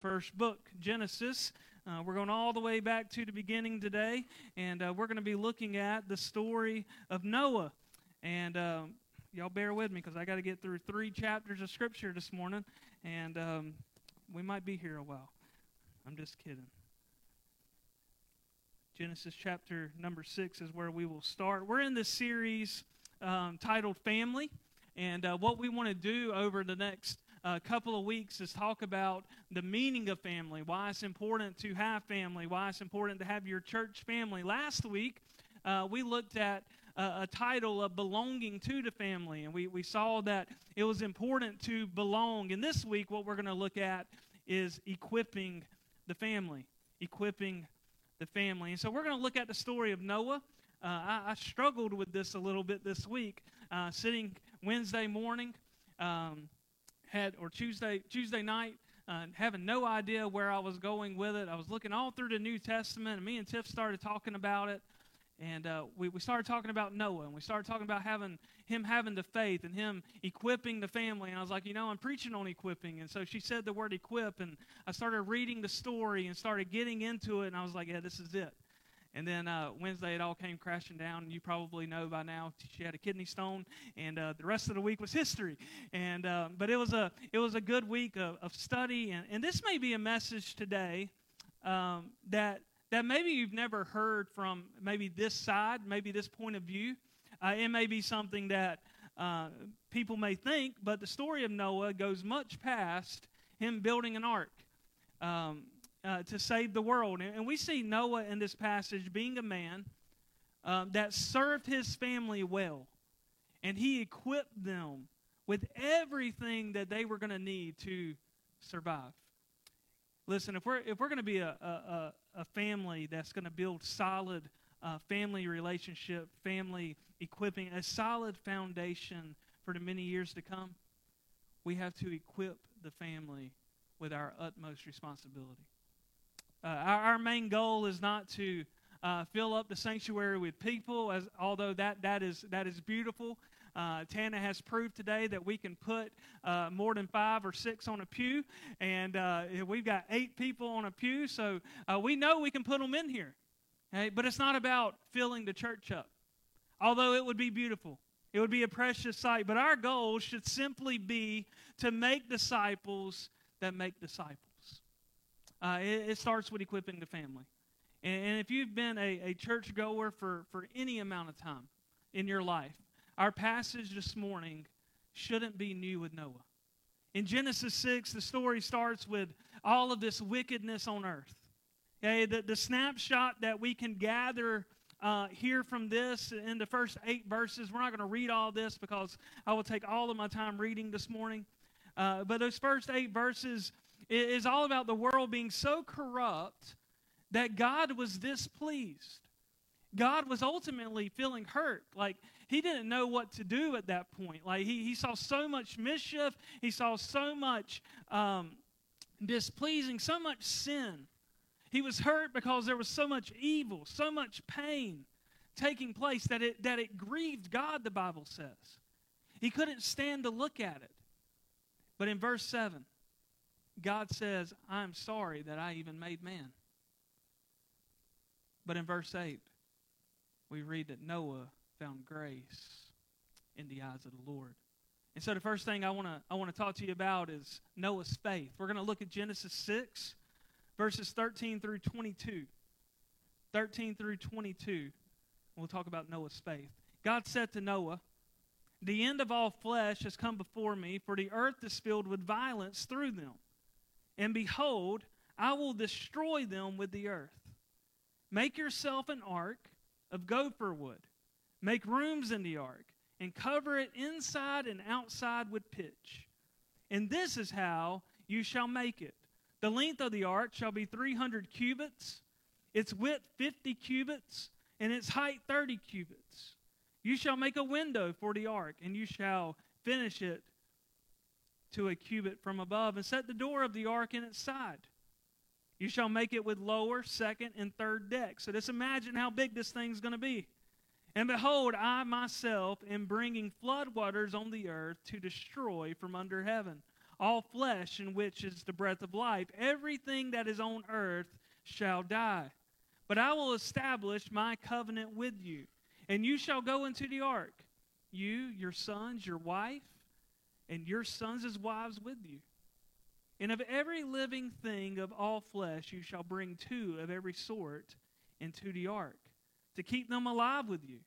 first book, Genesis. Uh, we're going all the way back to the beginning today, and uh, we're going to be looking at the story of Noah. And um, y'all bear with me because I got to get through three chapters of Scripture this morning, and um, we might be here a while. I'm just kidding. Genesis chapter number six is where we will start. We're in this series um, titled Family, and uh, what we want to do over the next a couple of weeks is talk about the meaning of family, why it's important to have family, why it's important to have your church family. Last week, uh, we looked at a, a, title of belonging to the family, and we, we saw that it was important to belong. And this week, what we're going to look at is equipping the family, equipping the family. And so we're going to look at the story of Noah. Uh, I, I, struggled with this a little bit this week, uh, sitting Wednesday morning. Um, had or Tuesday Tuesday night, uh, having no idea where I was going with it. I was looking all through the New Testament, and me and Tiff started talking about it. And uh, we, we started talking about Noah, and we started talking about having him having the faith and him equipping the family. And I was like, you know, I'm preaching on equipping. And so she said the word equip, and I started reading the story and started getting into it. And I was like, yeah, this is it. And then uh, Wednesday, it all came crashing down. You probably know by now she had a kidney stone, and uh, the rest of the week was history. And uh, but it was a it was a good week of, of study, and, and this may be a message today um, that that maybe you've never heard from maybe this side, maybe this point of view. Uh, it may be something that uh, people may think, but the story of Noah goes much past him building an ark. Um, uh, to save the world. And, we see Noah in this passage being a man um, that served his family well. And he equipped them with everything that they were going to need to survive. Listen, if we're, if we're going to be a, a, a family that's going to build solid uh, family relationship, family equipping, a solid foundation for the many years to come, we have to equip the family with our utmost responsibility. Uh, our, our, main goal is not to uh, fill up the sanctuary with people, as although that, that, is, that is beautiful. Uh, Tana has proved today that we can put uh, more than five or six on a pew, and uh, we've got eight people on a pew, so uh, we know we can put them in here. Okay? But it's not about filling the church up, although it would be beautiful. It would be a precious sight. But our goal should simply be to make disciples that make disciples. Uh, it, it, starts with equipping the family. And, and if you've been a, a church goer for, for any amount of time in your life, our passage this morning shouldn't be new with Noah. In Genesis 6, the story starts with all of this wickedness on earth. Okay, the, the snapshot that we can gather uh, here from this in the first eight verses, we're not going to read all this because I will take all of my time reading this morning. Uh, but those first eight verses is all about the world being so corrupt that God was displeased. God was ultimately feeling hurt. Like he didn't know what to do at that point. Like he, he saw so much mischief, he saw so much um, displeasing, so much sin. He was hurt because there was so much evil, so much pain taking place that it, that it grieved God, the Bible says. He couldn't stand to look at it. But in verse 7, God says, I'm sorry that I even made man. But in verse 8, we read that Noah found grace in the eyes of the Lord. And so the first thing I want to I want to talk to you about is Noah's faith. We're going to look at Genesis 6 verses 13 through 22. 13 through 22. We'll talk about Noah's faith. God said to Noah, "The end of all flesh has come before me, for the earth is filled with violence through them." And behold, I will destroy them with the earth. Make yourself an ark of gopher wood. Make rooms in the ark, and cover it inside and outside with pitch. And this is how you shall make it. The length of the ark shall be 300 cubits, its width 50 cubits, and its height 30 cubits. You shall make a window for the ark, and you shall finish it to a cubit from above, and set the door of the ark in its side. You shall make it with lower, second, and third decks. So just imagine how big this thing's going to be. And behold, I myself am bringing floodwaters on the earth to destroy from under heaven all flesh in which is the breath of life. Everything that is on earth shall die. But I will establish my covenant with you, and you shall go into the ark, you, your sons, your wife, and your sons' wives with you. And of every living thing of all flesh you shall bring two of every sort into the ark, to keep them alive with you.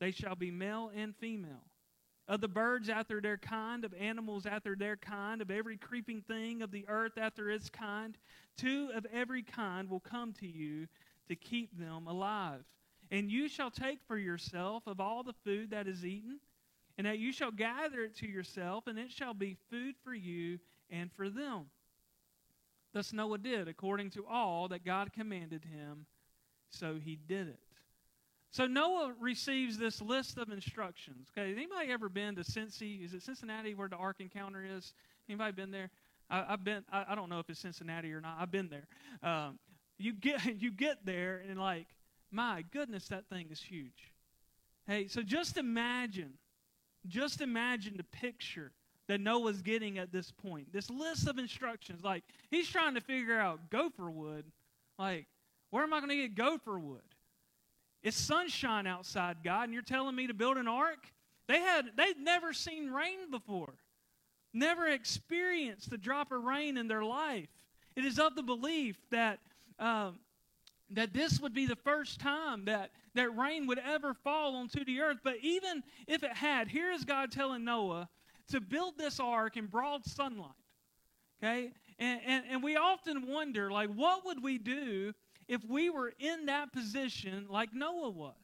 They shall be male and female. Of the birds after their kind, of animals after their kind, of every creeping thing of the earth after its kind, two of every kind will come to you to keep them alive. And you shall take for yourself of all the food that is eaten, and that you shall gather it to yourself, and it shall be food for you and for them. Thus Noah did according to all that God commanded him, so he did it. So Noah receives this list of instructions. Okay, anybody ever been to Cincy? Is it Cincinnati where the Ark Encounter is? Anybody been there? I, have been. I, I, don't know if it's Cincinnati or not. I've been there. Um, you get you get there and like, my goodness, that thing is huge. Hey, so just imagine, just imagine the picture that Noah's getting at this point. This list of instructions, like he's trying to figure out gopher wood. Like, where am I going to get gopher wood? It's sunshine outside, God, and you're telling me to build an ark? They had they'd never seen rain before. Never experienced a drop of rain in their life. It is of the belief that um, that this would be the first time that, that rain would ever fall onto the earth. But even if it had, here is God telling Noah to build this ark in broad sunlight. Okay? And, and, and we often wonder, like, what would we do if we were in that position like Noah was.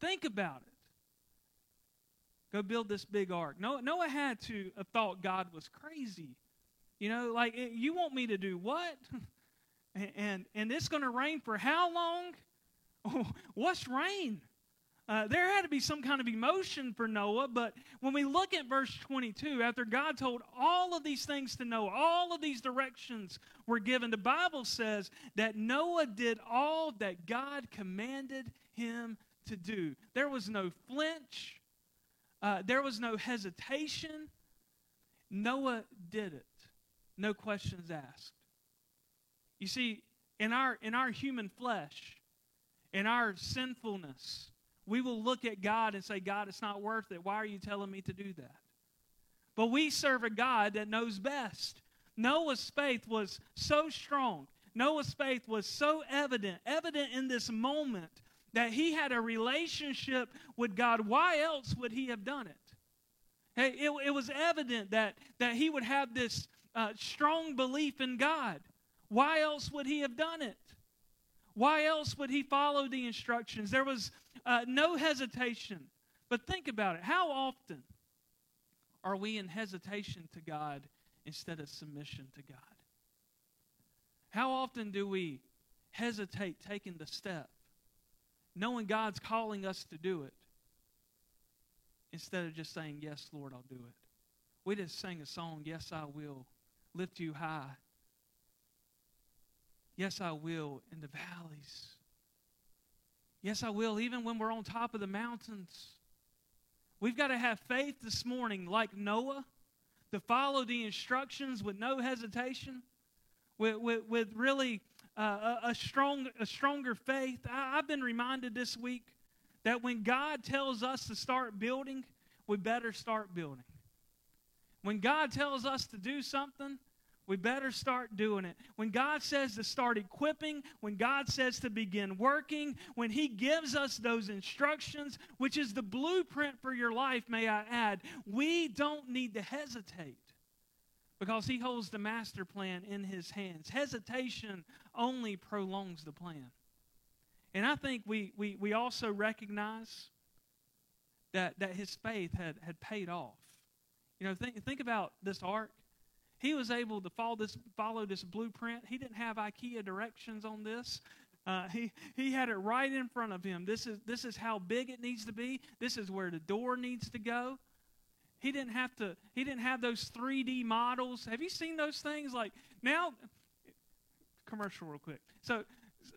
Think about it. Go build this big ark. Noah, Noah had to have thought God was crazy. You know, like, you want me to do what? and, and, and it's going to rain for how long? what's rain? Uh, there had to be some kind of emotion for Noah, but when we look at verse 22, after God told all of these things to Noah, all of these directions were given, the Bible says that Noah did all that God commanded him to do. There was no flinch, uh, there was no hesitation. Noah did it, no questions asked. You see, in our, in our human flesh, in our sinfulness, we will look at God and say, God, it's not worth it. Why are you telling me to do that? But we serve a God that knows best. Noah's faith was so strong. Noah's faith was so evident, evident in this moment that he had a relationship with God. Why else would he have done it? Hey, it, it was evident that, that he would have this uh, strong belief in God. Why else would he have done it? Why else would he follow the instructions? There was uh, no hesitation. But think about it. How often are we in hesitation to God instead of submission to God? How often do we hesitate taking the step, knowing God's calling us to do it, instead of just saying, Yes, Lord, I'll do it? We just sang a song, Yes, I will lift you high. Yes, I will in the valleys. Yes, I will, even when we're on top of the mountains. We've got to have faith this morning, like Noah, to follow the instructions with no hesitation, with, with, with really uh, a, a, strong, a stronger faith. I, I've been reminded this week that when God tells us to start building, we better start building. When God tells us to do something, we better start doing it. When God says to start equipping, when God says to begin working, when He gives us those instructions, which is the blueprint for your life, may I add, we don't need to hesitate because He holds the master plan in His hands. Hesitation only prolongs the plan. And I think we, we, we also recognize that, that His faith had, had paid off. You know, think, think about this ark he was able to follow this, follow this blueprint. He didn't have IKEA directions on this. Uh, he, he had it right in front of him. This is, this is how big it needs to be. This is where the door needs to go. He didn't have to, he didn't have those 3D models. Have you seen those things? Like now, commercial real quick. So,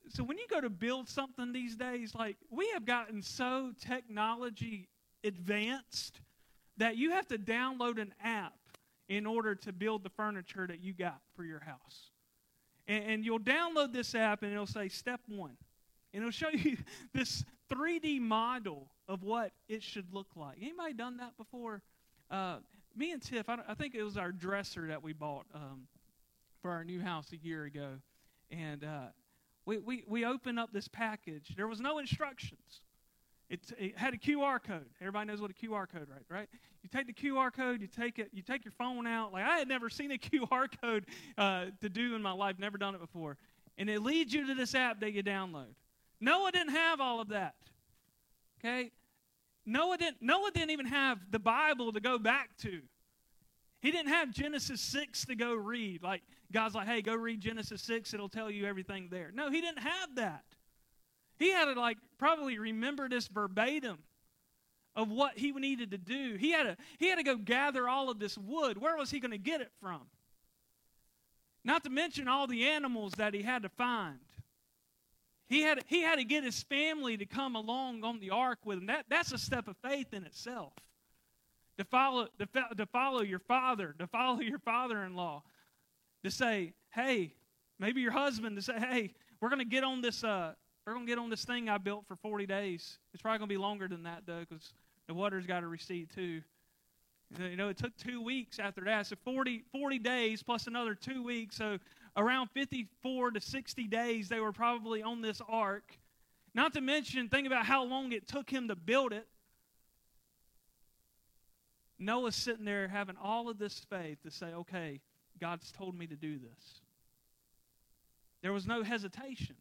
so when you go to build something these days, like we have gotten so technology advanced that you have to download an app in order to build the furniture that you got for your house. And, and you'll download this app and it'll say step one. And it'll show you this 3D model of what it should look like. Anybody done that before? Uh, me and Tiff, I, I, think it was our dresser that we bought um, for our new house a year ago. And uh, we, we, we opened up this package. There was no instructions. It, it had a QR code. Everybody knows what a QR code, right? Right? You take the QR code, you take it, you take your phone out. Like I had never seen a QR code uh, to do in my life, never done it before, and it leads you to this app that you download. Noah didn't have all of that. Okay, Noah didn't. Noah didn't even have the Bible to go back to. He didn't have Genesis six to go read. Like God's like, hey, go read Genesis six. It'll tell you everything there. No, he didn't have that. He had to like probably remember this verbatim of what he needed to do. He had to he had to go gather all of this wood. Where was he going to get it from? Not to mention all the animals that he had to find. He had, he had to get his family to come along on the ark with him. That, that's a step of faith in itself. To follow, to, to follow your father, to follow your father in law, to say, hey, maybe your husband, to say, hey, we're going to get on this. Uh, we're going to get on this thing I built for 40 days. It's probably going to be longer than that, though, because the water's got to recede, too. You know, it took two weeks after that. So 40, 40 days plus another two weeks. So around 54 to 60 days they were probably on this ark. Not to mention, think about how long it took him to build it. Noah's sitting there having all of this faith to say, okay, God's told me to do this. There was no hesitation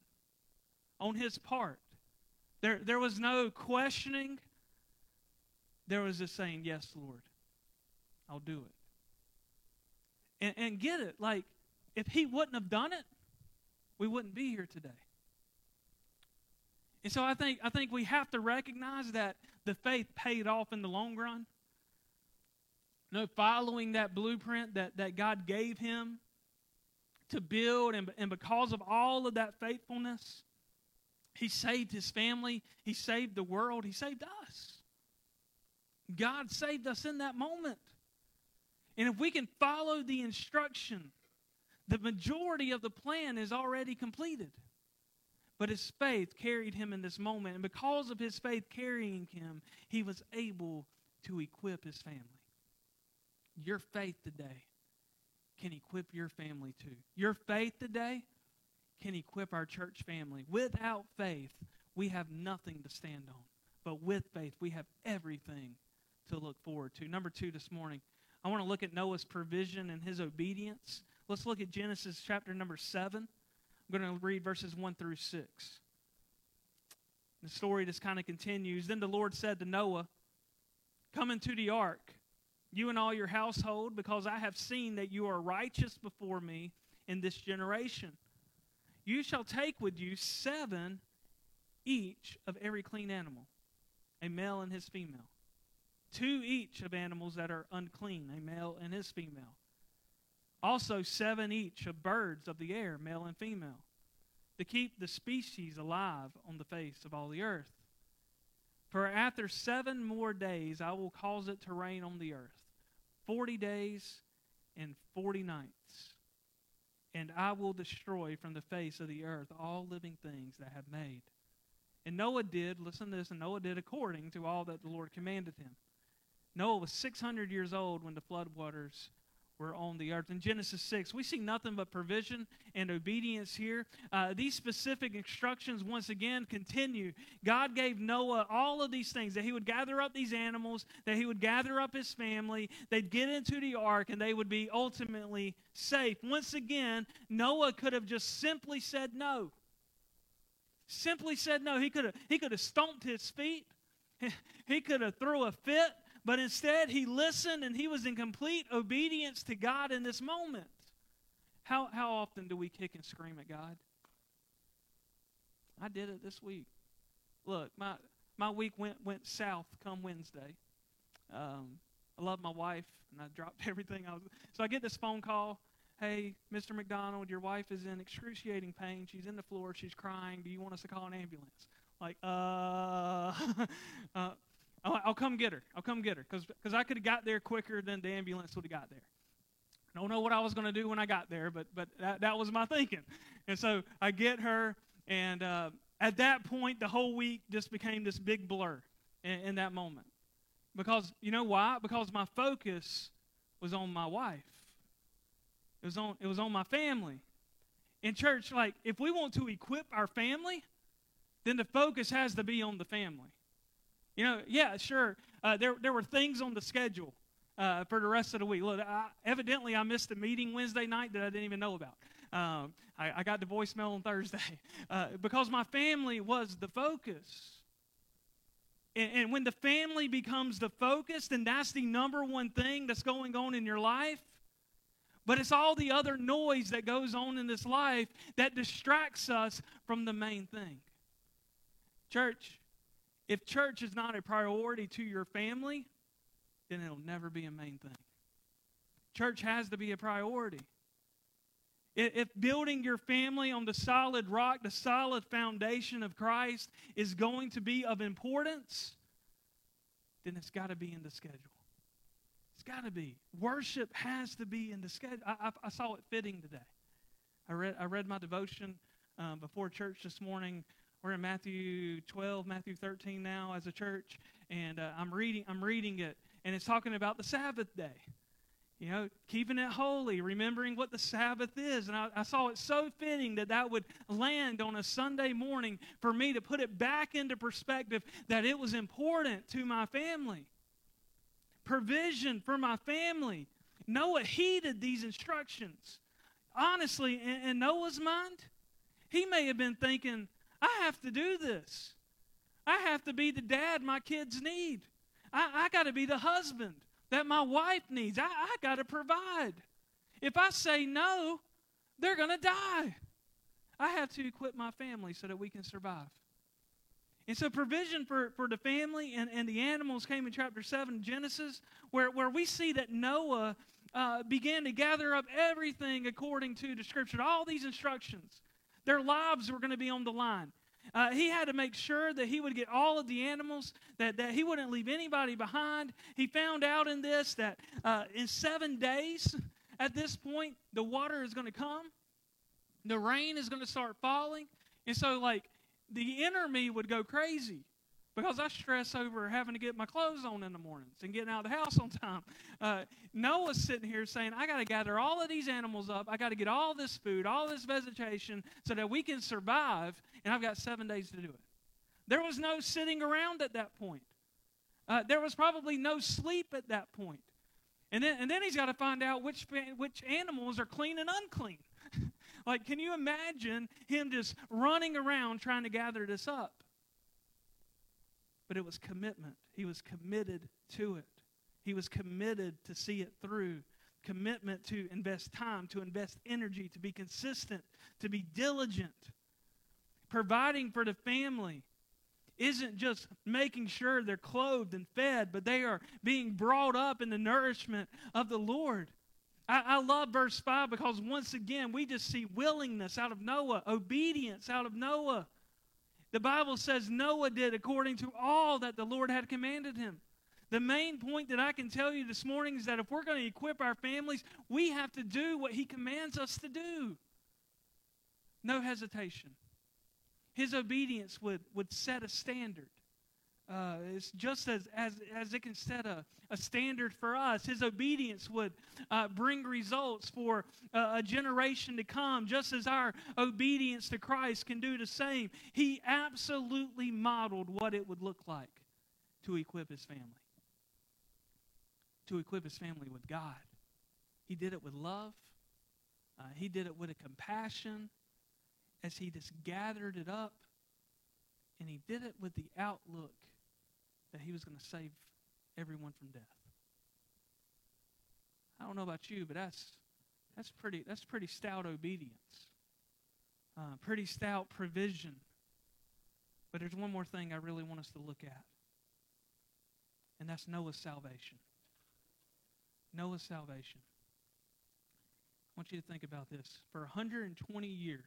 on his part. There, there was no questioning. There was just saying, Yes, Lord, I'll do it. And, and get it, like, if he wouldn't have done it, we wouldn't be here today. And so I think, I think we have to recognize that the faith paid off in the long run. Know, following that blueprint that, that God gave him to build, and, and because of all of that faithfulness, he saved his family, he saved the world, he saved us. God saved us in that moment. And if we can follow the instruction, the majority of the plan is already completed. But his faith carried him in this moment. And because of his faith carrying him, he was able to equip his family. Your faith today can equip your family too. Your faith today can equip our church family. Without faith, we have nothing to stand on. But with faith, we have everything to look forward to. Number two this morning, I want to look at Noah's provision and his obedience. Let's look at Genesis chapter number 7. I'm going to read verses 1 through 6. The story just kind of continues. Then the Lord said to Noah, Come into the ark, you and all your household, because I have seen that you are righteous before me in this generation. You shall take with you seven each of every clean animal, a male and his female. Two each of animals that are unclean, a male and his female. Also, seven each of birds of the air, male and female, to keep the species alive on the face of all the earth. For after seven more days I will cause it to rain on the earth, forty days and forty nights and I will destroy from the face of the earth all living things that I have made. And Noah did, listen to this, and Noah did according to all that the Lord commanded him. Noah was 600 years old when the flood waters were on the earth. In Genesis 6, we see nothing but provision and obedience here. Uh, these specific instructions, once again, continue. God gave Noah all of these things that he would gather up these animals, that he would gather up his family, they'd get into the ark, and they would be ultimately safe. Once again, Noah could have just simply said no. Simply said no. He could have, he could have stomped his feet. He could have threw a fit. But instead, he listened and he was in complete obedience to God in this moment. How, how often do we kick and scream at God? I did it this week. Look, my, my week went, went south come Wednesday. Um, I love my wife, and I dropped everything. I was, so I get this phone call. Hey, Mr. McDonald, your wife is in excruciating pain. She's in the floor. She's crying. Do you want us to call an ambulance? Like, uh, uh I'll, I'll come get her. I'll come get her because I could have got there quicker than the ambulance would have got there. I don't know what I was going to do when I got there, but but that, that was my thinking. And so I get her, and uh, at that point, the whole week just became this big blur in, in that moment. Because you know why? Because my focus was on my wife. It was on it was on my family. In church, like if we want to equip our family, then the focus has to be on the family. You know, yeah, sure. Uh, there there were things on the schedule uh, for the rest of the week. Look, I, evidently I missed a meeting Wednesday night that I didn't even know about. Um, I, I, got the voicemail on Thursday uh, because my family was the focus. And, and when the family becomes the focus, then that's the number one thing that's going on in your life. But it's all the other noise that goes on in this life that distracts us from the main thing. Church, if church is not a priority to your family, then it'll never be a main thing. Church has to be a priority. If building your family on the solid rock, the solid foundation of Christ is going to be of importance, then it's got to be in the schedule. It's got to be. Worship has to be in the schedule. I, I, I, saw it fitting today. I read, I read my devotion um, before church this morning. We're in Matthew 12, Matthew 13 now as a church, and uh, I'm reading. I'm reading it, and it's talking about the Sabbath day. You know, keeping it holy, remembering what the Sabbath is. And I, I, saw it so fitting that that would land on a Sunday morning for me to put it back into perspective that it was important to my family. Provision for my family. Noah heeded these instructions. Honestly, in, in Noah's mind, he may have been thinking, I have to do this. I have to be the dad my kids need. I, I got to be the husband that my wife needs. I, I got to provide. If I say no, they're going to die. I have to equip my family so that we can survive. And so, provision for, for the family and, and the animals came in chapter 7 Genesis, where, where we see that Noah uh, began to gather up everything according to the scripture, all these instructions. Their lives were going to be on the line. Uh, he had to make sure that he would get all of the animals, that, that he wouldn't leave anybody behind. He found out in this that uh, in seven days, at this point, the water is going to come, the rain is going to start falling. And so, like, the me would go crazy because I stress over having to get my clothes on in the mornings and getting out of the house on time. Uh, Noah's sitting here saying, I got to gather all of these animals up. I got to get all this food, all this vegetation so that we can survive, and I've got seven days to do it. There was no sitting around at that point. Uh, there was probably no sleep at that point. And then, and then he's got to find out which, which animals are clean and unclean. like, can you imagine him just running around trying to gather this up? But it was commitment. He was committed to it. He was committed to see it through. Commitment to invest time, to invest energy, to be consistent, to be diligent. Providing for the family isn't just making sure they're clothed and fed, but they are being brought up in the nourishment of the Lord. I, I, love verse 5 because once again, we just see willingness out of Noah, obedience out of Noah. The Bible says Noah did according to all that the Lord had commanded him. The main point that I can tell you this morning is that if we're going to equip our families, we have to do what He commands us to do. No hesitation. His obedience would, would set a standard. Uh, it's just as, as, as it can set a, a standard for us. His obedience would uh, bring results for uh, a generation to come, just as our obedience to Christ can do the same. He absolutely modeled what it would look like to equip his family, to equip his family with God. He did it with love, uh, he did it with a compassion as he just gathered it up, and he did it with the outlook that he was going to save everyone from death. I don't know about you, but that's that's pretty that's pretty stout obedience. Uh, pretty stout provision. But there's one more thing I really want us to look at. And that's Noah's salvation. Noah's salvation. I want you to think about this. For 120 years,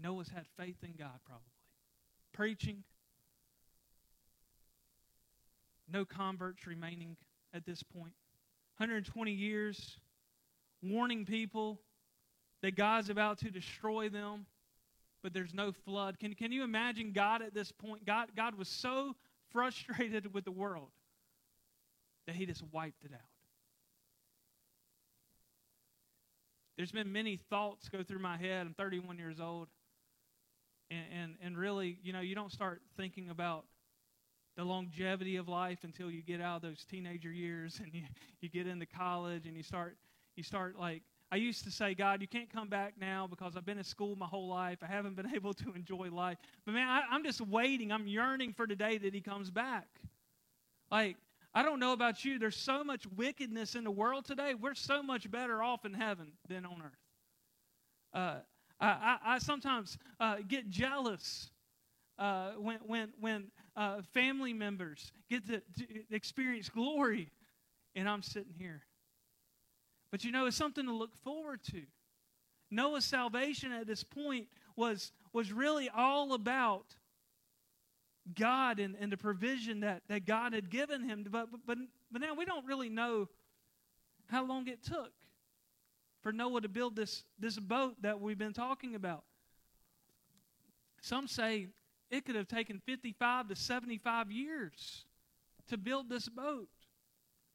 Noah's had faith in God, probably. Preaching, no converts remaining at this point. 120 years warning people that God's about to destroy them, but there's no flood. Can, can you imagine God at this point? God, God was so frustrated with the world that he just wiped it out. There's been many thoughts go through my head. I'm 31 years old. And, and, and really, you know, you don't start thinking about the longevity of life until you get out of those teenager years and you, you get into college and you start you start like I used to say, God, you can't come back now because I've been in school my whole life. I haven't been able to enjoy life. But man, I, I'm just waiting. I'm yearning for the day that He comes back. Like, I don't know about you. There's so much wickedness in the world today. We're so much better off in heaven than on earth. Uh, I, I, I, sometimes uh, get jealous uh, when, when, when uh, family members get to, to experience glory, and I'm sitting here. But you know, it's something to look forward to. Noah's salvation at this point was, was really all about God and, and the provision that, that God had given him. But, but, but now we don't really know how long it took for Noah to build this, this boat that we've been talking about. Some say it could have taken 55 to 75 years to build this boat.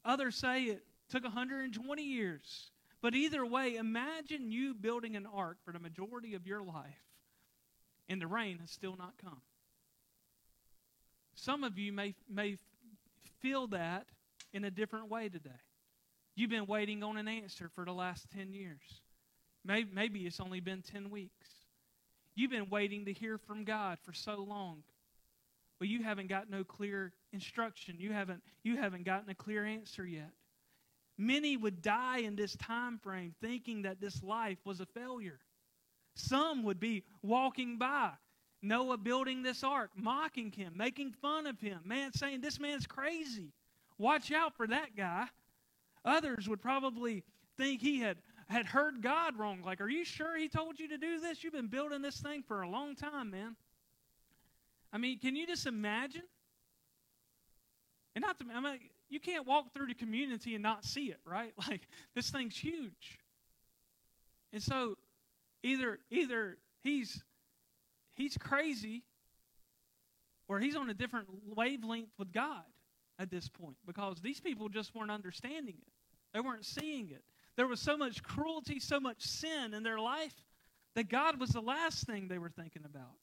Others say it took 120 years. But either way, imagine you building an ark for the majority of your life and the rain has still not come. Some of you may, may feel that in a different way today. You've been waiting on an answer for the last 10 years. Maybe, maybe it's only been 10 weeks. You've been waiting to hear from God for so long. But you haven't got no clear instruction. You haven't, you haven't gotten a clear answer yet. Many would die in this time frame thinking that this life was a failure. Some would be walking by Noah building this ark, mocking him, making fun of him, man saying, This man's crazy. Watch out for that guy. Others would probably think he had, had heard God wrong. Like, are you sure he told you to do this? You've been building this thing for a long time, man. I mean, can you just imagine? And not to, I mean, you can't walk through the community and not see it, right? Like, this thing's huge. And so, either either he's he's crazy or he's on a different wavelength with God at this point because these people just weren't understanding it. They weren't seeing it. There was so much cruelty, so much sin in their life that God was the last thing they were thinking about.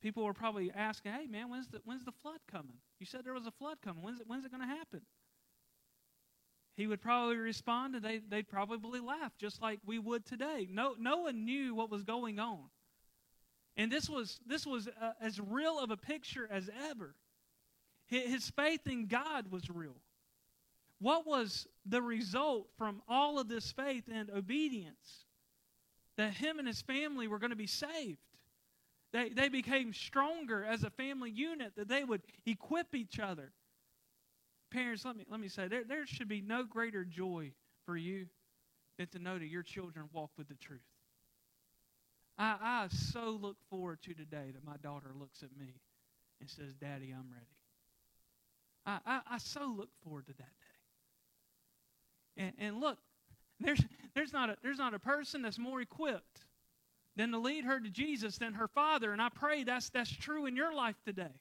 People were probably asking, hey, man, when's the, when's the flood coming? You said there was a flood coming. When's it, when's it going to happen? he would probably respond and they, they'd probably laugh just like we would today. No, no one knew what was going on. And this was, this was uh, as real of a picture as ever. His faith in God was real. What was the result from all of this faith and obedience? That him and his family were going to be saved. They, they became stronger as a family unit, that they would equip each other Parents, let me, let me say, there, there should be no greater joy for you than to know that your children walk with the truth. I, I so look forward to today that my daughter looks at me and says, Daddy, I'm ready. I, I, I so look forward to that. And, and look, there's, there's, not a, there's not a person that's more equipped than to lead her to Jesus than her father. And I pray that's, that's true in your life today.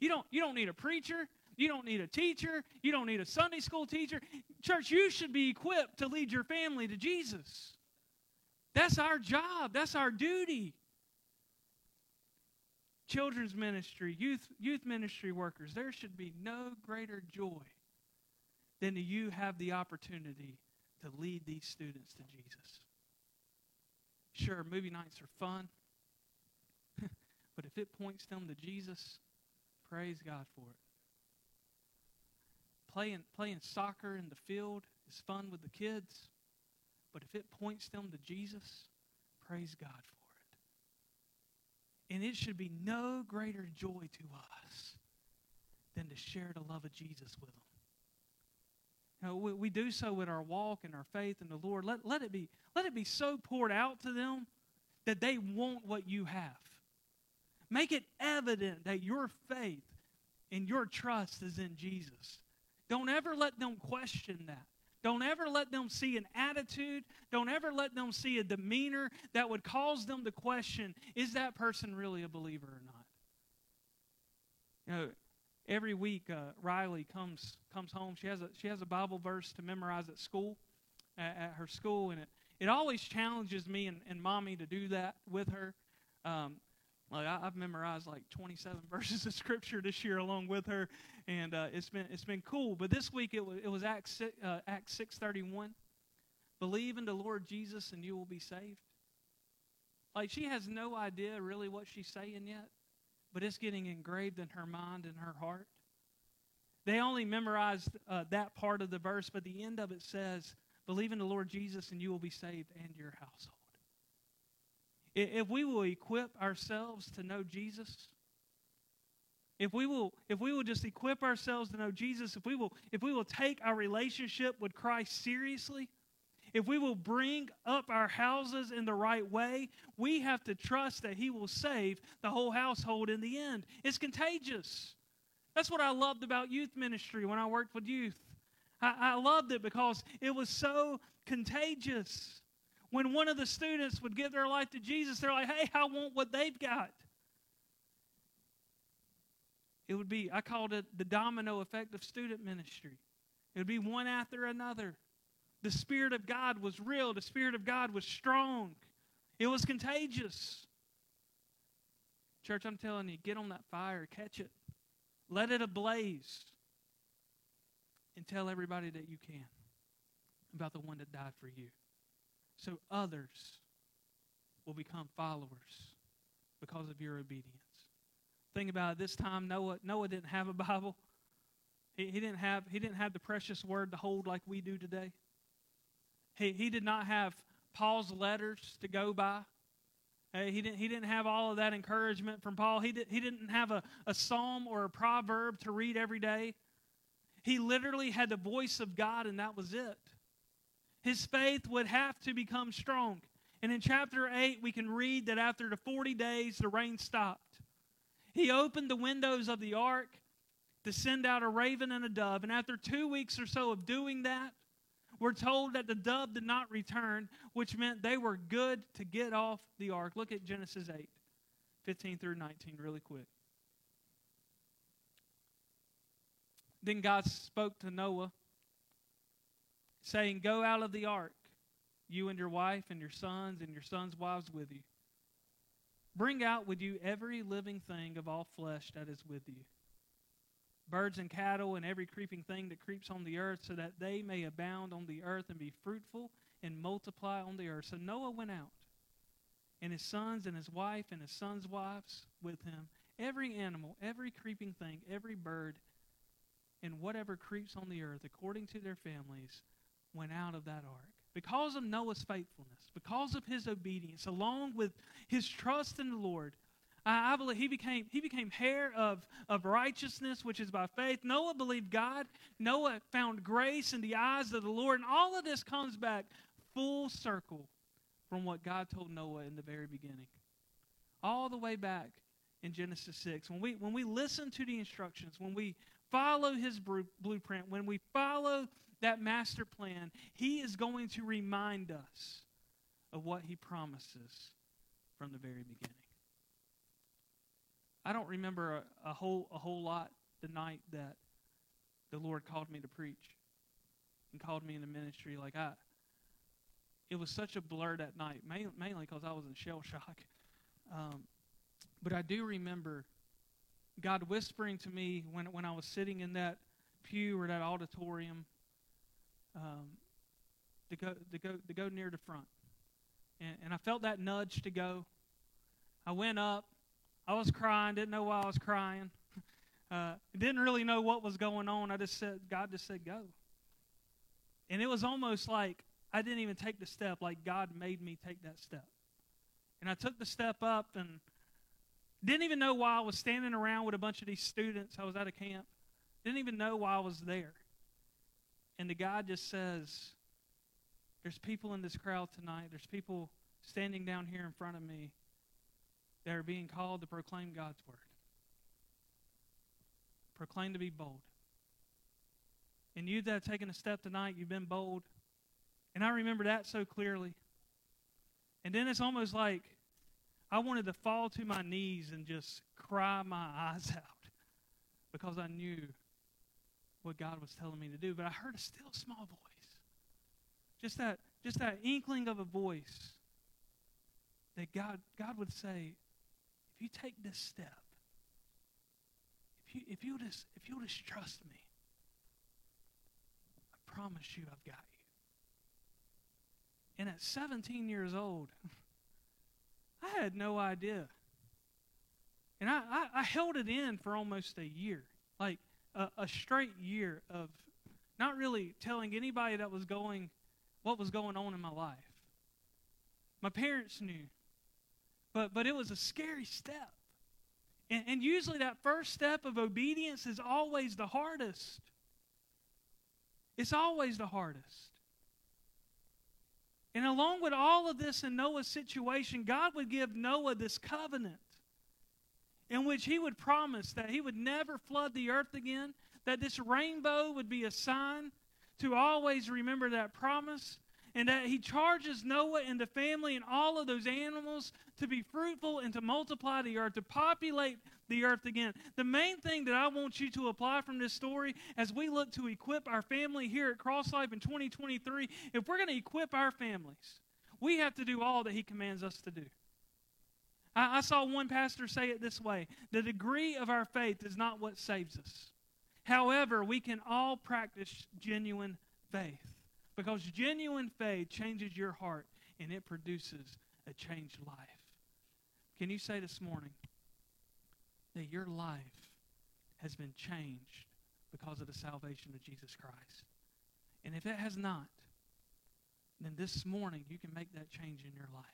You don't, you don't need a preacher. You don't need a teacher. You don't need a Sunday school teacher. Church, you should be equipped to lead your family to Jesus. That's our job, that's our duty. Children's ministry, youth, youth ministry workers, there should be no greater joy than to you have the opportunity to lead these students to Jesus. Sure, movie nights are fun, but if it points them to Jesus, praise God for it. Playing, playing soccer in the field is fun with the kids, but if it points them to Jesus, praise God for it. And it should be no greater joy to us than to share the love of Jesus with them. You know, we, we do so with our walk and our faith in the Lord. Let, let, it be, let it be so poured out to them that they want what you have. Make it evident that your faith and your trust is in Jesus. Don't ever let them question that. Don't ever let them see an attitude. Don't ever let them see a demeanor that would cause them to question is that person really a believer or not? You know, every week uh, Riley comes comes home. She has a she has a Bible verse to memorize at school, at, at her school, and it it always challenges me and, and mommy to do that with her. Um, like I, have memorized like 27 verses of scripture this year along with her, and uh, it's been it's been cool. But this week it was it was Acts uh, Acts 6:31. Believe in the Lord Jesus and you will be saved. Like she has no idea really what she's saying yet, but it's getting engraved in her mind and her heart. They only memorized uh, that part of the verse, but the end of it says, Believe in the Lord Jesus and you will be saved and your household. If we will equip ourselves to know Jesus, if we will if we will just equip ourselves to know Jesus, if we will if we will take our relationship with Christ seriously, if we will bring up our houses in the right way, we have to trust that he will save the whole household in the end. It's contagious. That's what I loved about youth ministry when I worked with youth. I, I loved it because it was so contagious when one of the students would give their life to Jesus, they're like, hey, I want what they've got. It would be, I called it the domino effect of student ministry. It would be one after another. The Spirit of God was real, the Spirit of God was strong, it was contagious. Church, I'm telling you, get on that fire, catch it, let it ablaze, and tell everybody that you can about the one that died for you so others will become followers because of your obedience. Think about it. This time, Noah, Noah didn't have a Bible. He, he, didn't have, he didn't have the precious word to hold like we do today. He, he did not have Paul's letters to go by. Hey, he, didn't, he didn't have all of that encouragement from Paul. He, did, he didn't have a, a psalm or a proverb to read every day. He literally had the voice of God, and that was it his faith would have to become strong. And in chapter 8, we can read that after the 40 days, the rain stopped. He opened the windows of the ark to send out a raven and a dove. And after two weeks or so of doing that, we're told that the dove did not return, which meant they were good to get off the ark. Look at Genesis 8, 15 through 19, really quick. Then God spoke to Noah saying, Go out of the ark, you and your wife and your sons and your sons' wives with you. Bring out with you every living thing of all flesh that is with you birds and cattle and every creeping thing that creeps on the earth, so that they may abound on the earth and be fruitful and multiply on the earth. So Noah went out, and his sons and his wife and his sons' wives with him, every animal, every creeping thing, every bird, and whatever creeps on the earth, according to their families, went out of that ark. Because of Noah's faithfulness, because of his obedience, along with his trust in the Lord, I, I believe he became he became heir of, of righteousness, which is by faith. Noah believed God. Noah found grace in the eyes of the Lord. And all of this comes back full circle from what God told Noah in the very beginning. All the way back in Genesis 6. When we when we listen to the instructions, when we follow his blueprint, when we follow that master plan, He is going to remind us of what He promises from the very beginning. I don't remember a, a whole a whole lot the night that the Lord called me to preach and called me into ministry. Like I, it was such a blur that night, mainly because I was in shell shock. Um, but I do remember God whispering to me when when I was sitting in that pew or that auditorium um, to go to go to go near the front, and, and I felt that nudge to go. I went up. I was crying. Didn't know why I was crying. Uh, didn't really know what was going on. I just said, God just said, go. And it was almost like I didn't even take the step, like God made me take that step. And I took the step up and didn't even know why I was standing around with a bunch of these students. I was at a camp. Didn't even know why I was there. And the guy just says, There's people in this crowd tonight. There's people standing down here in front of me that are being called to proclaim God's word. Proclaim to be bold. And you that have taken a step tonight, you've been bold. And I remember that so clearly. And then it's almost like I wanted to fall to my knees and just cry my eyes out because I knew what God was telling me to do. But I heard a still small voice. Just that, just that inkling of a voice that God, God would say, if you take this step, if you if you just if you'll just trust me, I promise you I've got you. And at 17 years old, I had no idea. And I, I, I, held it in for almost a year, like a, a straight year of not really telling anybody that was going, what was going on in my life. My parents knew, but, but it was a scary step. And, and usually that first step of obedience is always the hardest. It's always the hardest. And along with all of this in Noah's situation, God would give Noah this covenant in which he would promise that he would never flood the earth again, that this rainbow would be a sign to always remember that promise, and that he charges Noah and the family and all of those animals to be fruitful and to multiply the earth, to populate the earth again. The main thing that I want you to apply from this story as we look to equip our family here at Cross Life in 2023, if we're going to equip our families, we have to do all that he commands us to do. I, I saw one pastor say it this way the degree of our faith is not what saves us. However, we can all practice genuine faith. Because genuine faith changes your heart and it produces a changed life. Can you say this morning that your life has been changed because of the salvation of Jesus Christ? And if it has not, then this morning you can make that change in your life.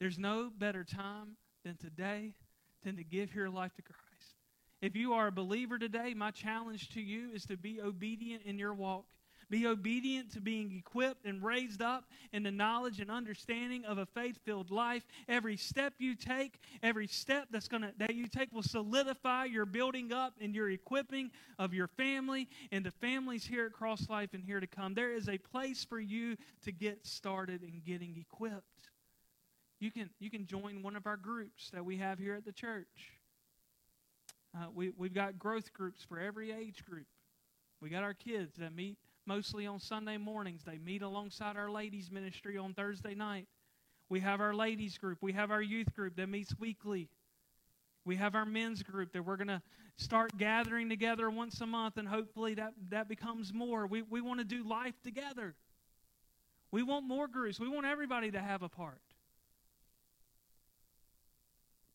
There's no better time than today than to give your life to Christ. If you are a believer today, my challenge to you is to be obedient in your walk be obedient to being equipped and raised up in the knowledge and understanding of a faith-filled life. Every step you take, every step that's gonna that you take will solidify your building up and your equipping of your family and the families here at Cross Life and here to come. There is a place for you to get started in getting equipped. You can you can join one of our groups that we have here at the church. Uh, we, we've got growth groups for every age group. We got our kids that meet mostly on Sunday mornings. They meet alongside our ladies' ministry on Thursday night. We have our ladies' group. We have our youth group that meets weekly. We have our men's group that we're going to start gathering together once a month, and hopefully that, that becomes more. We, we want to do life together. We want more groups. We want everybody to have a part.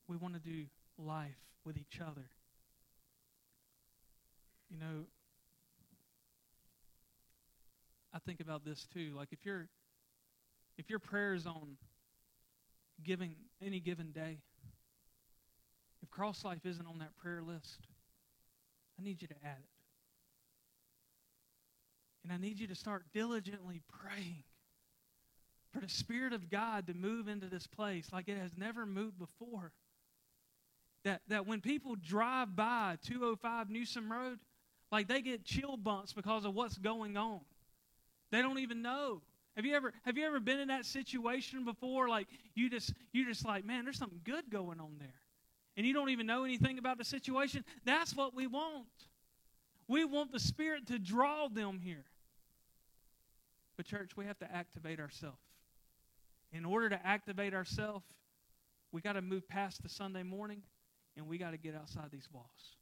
We want to do life with each other. You know, I think about this too. Like if your if your prayer is on giving any given day, if cross life isn't on that prayer list, I need you to add it. And I need you to start diligently praying for the Spirit of God to move into this place like it has never moved before. That, that when people drive by 205 Newsom Road, like they get chill bumps because of what's going on. They don't even know. Have you ever have you ever been in that situation before? Like you just you just like, man, there's something good going on there. And you don't even know anything about the situation. That's what we want. We want the Spirit to draw them here. But, church, we have to activate ourselves. In order to activate ourselves, we got to move past the Sunday morning and we got to get outside these walls.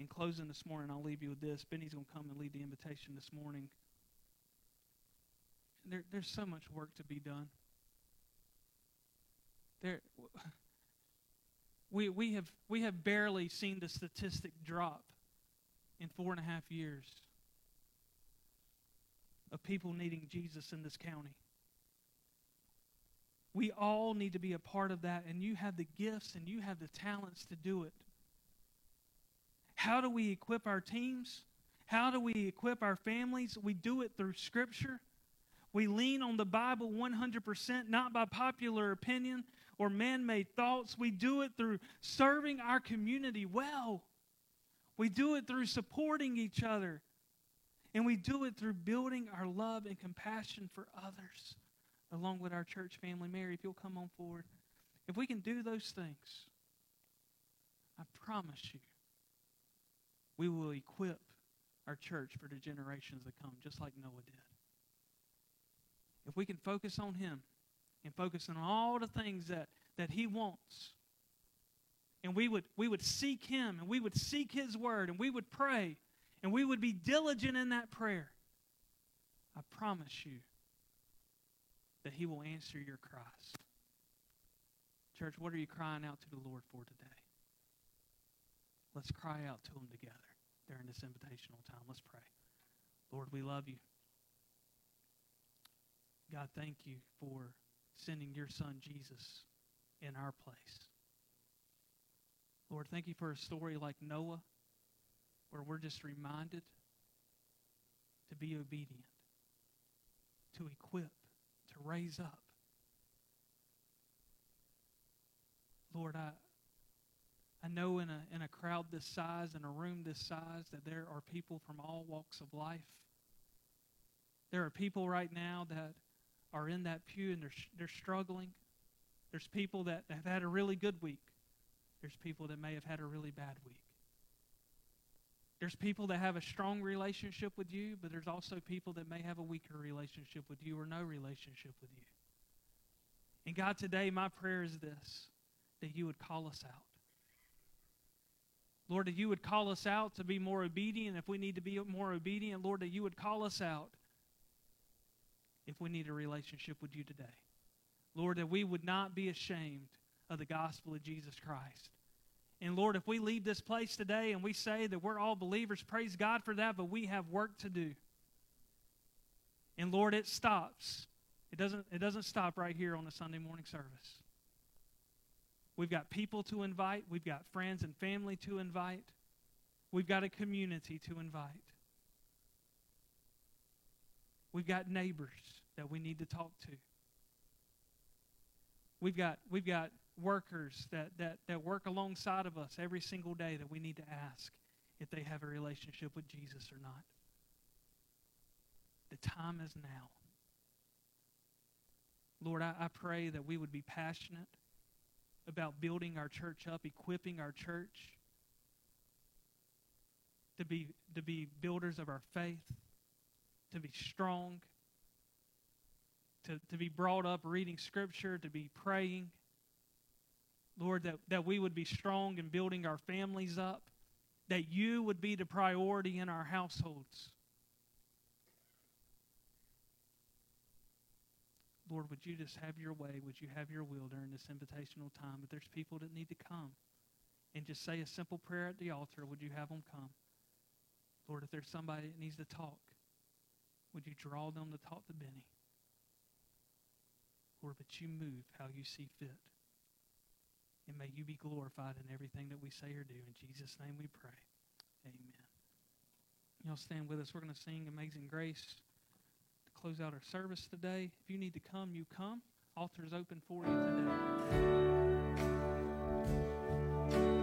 In closing this morning, I'll leave you with this. Benny's going to come and lead the invitation this morning. There, there's so much work to be done. There, we, we, have, we have barely seen the statistic drop in four and a half years of people needing Jesus in this county. We all need to be a part of that, and you have the gifts and you have the talents to do it. How do we equip our teams? How do we equip our families? We do it through Scripture. We lean on the Bible 100%, not by popular opinion. or man made thoughts. We do it through serving our community well. We do it through supporting each other. And we do it through building our love and compassion for others, along with our church family. Mary, if you'll come on forward. If we can do those things, I promise you, we will equip our church for the generations that come, just like Noah did. If we can focus on Him and focus on all the things that, that He wants, and we would, we would seek Him and we would seek His Word and we would pray and we would be diligent in that prayer, I promise you that He will answer your cries. Church, what are you crying out to the Lord for today? Let's cry out to Him together during this invitational time. Let's pray. Lord, we love you. God, thank you for sending your son Jesus in our place. Lord, thank you for a story like Noah where we're just reminded to be obedient, to equip, to raise up. Lord, I, I know in a, in a crowd this size, in a room this size, that there are people from all walks of life. There are people right now that are in that pew and they're, they're struggling. There's people that have had a really good week. There's people that may have had a really bad week. There's people that have a strong relationship with you, but there's also people that may have a weaker relationship with you or no relationship with you. And God, today my prayer is this that you would call us out. Lord, that you would call us out to be more obedient if we need to be more obedient. Lord, that you would call us out if we need a relationship with you today. Lord, that we would not be ashamed of the gospel of Jesus Christ. And Lord, if we leave this place today and we say that we're all believers, praise God for that, but we have work to do. And Lord, it stops. It doesn't, it doesn't stop right here on a Sunday morning service. We've got people to invite, we've got friends and family to invite, we've got a community to invite. We've got neighbors that we need to talk to. We've got, we've got workers that, that, that work alongside of us every single day that we need to ask if they have a relationship with Jesus or not. The time is now. Lord, I, I pray that we would be passionate about building our church up, equipping our church to be, to be builders of our faith, to be strong, to, to be brought up reading Scripture, to be praying. Lord, that, that we would be strong in building our families up, that you would be the priority in our households. Lord, would you just have your way? Would you have your will during this invitational time? If there's people that need to come and just say a simple prayer at the altar, would you have them come? Lord, if there's somebody that needs to talk, would you draw them to talk to Benny? Lord, but you move how you see fit. And may you be glorified in everything that we say or do. In Jesus' name we pray. Amen. Y'all stand with us. We're going to sing Amazing Grace close out our service today. If you need to come, you come. Altar is open for you today.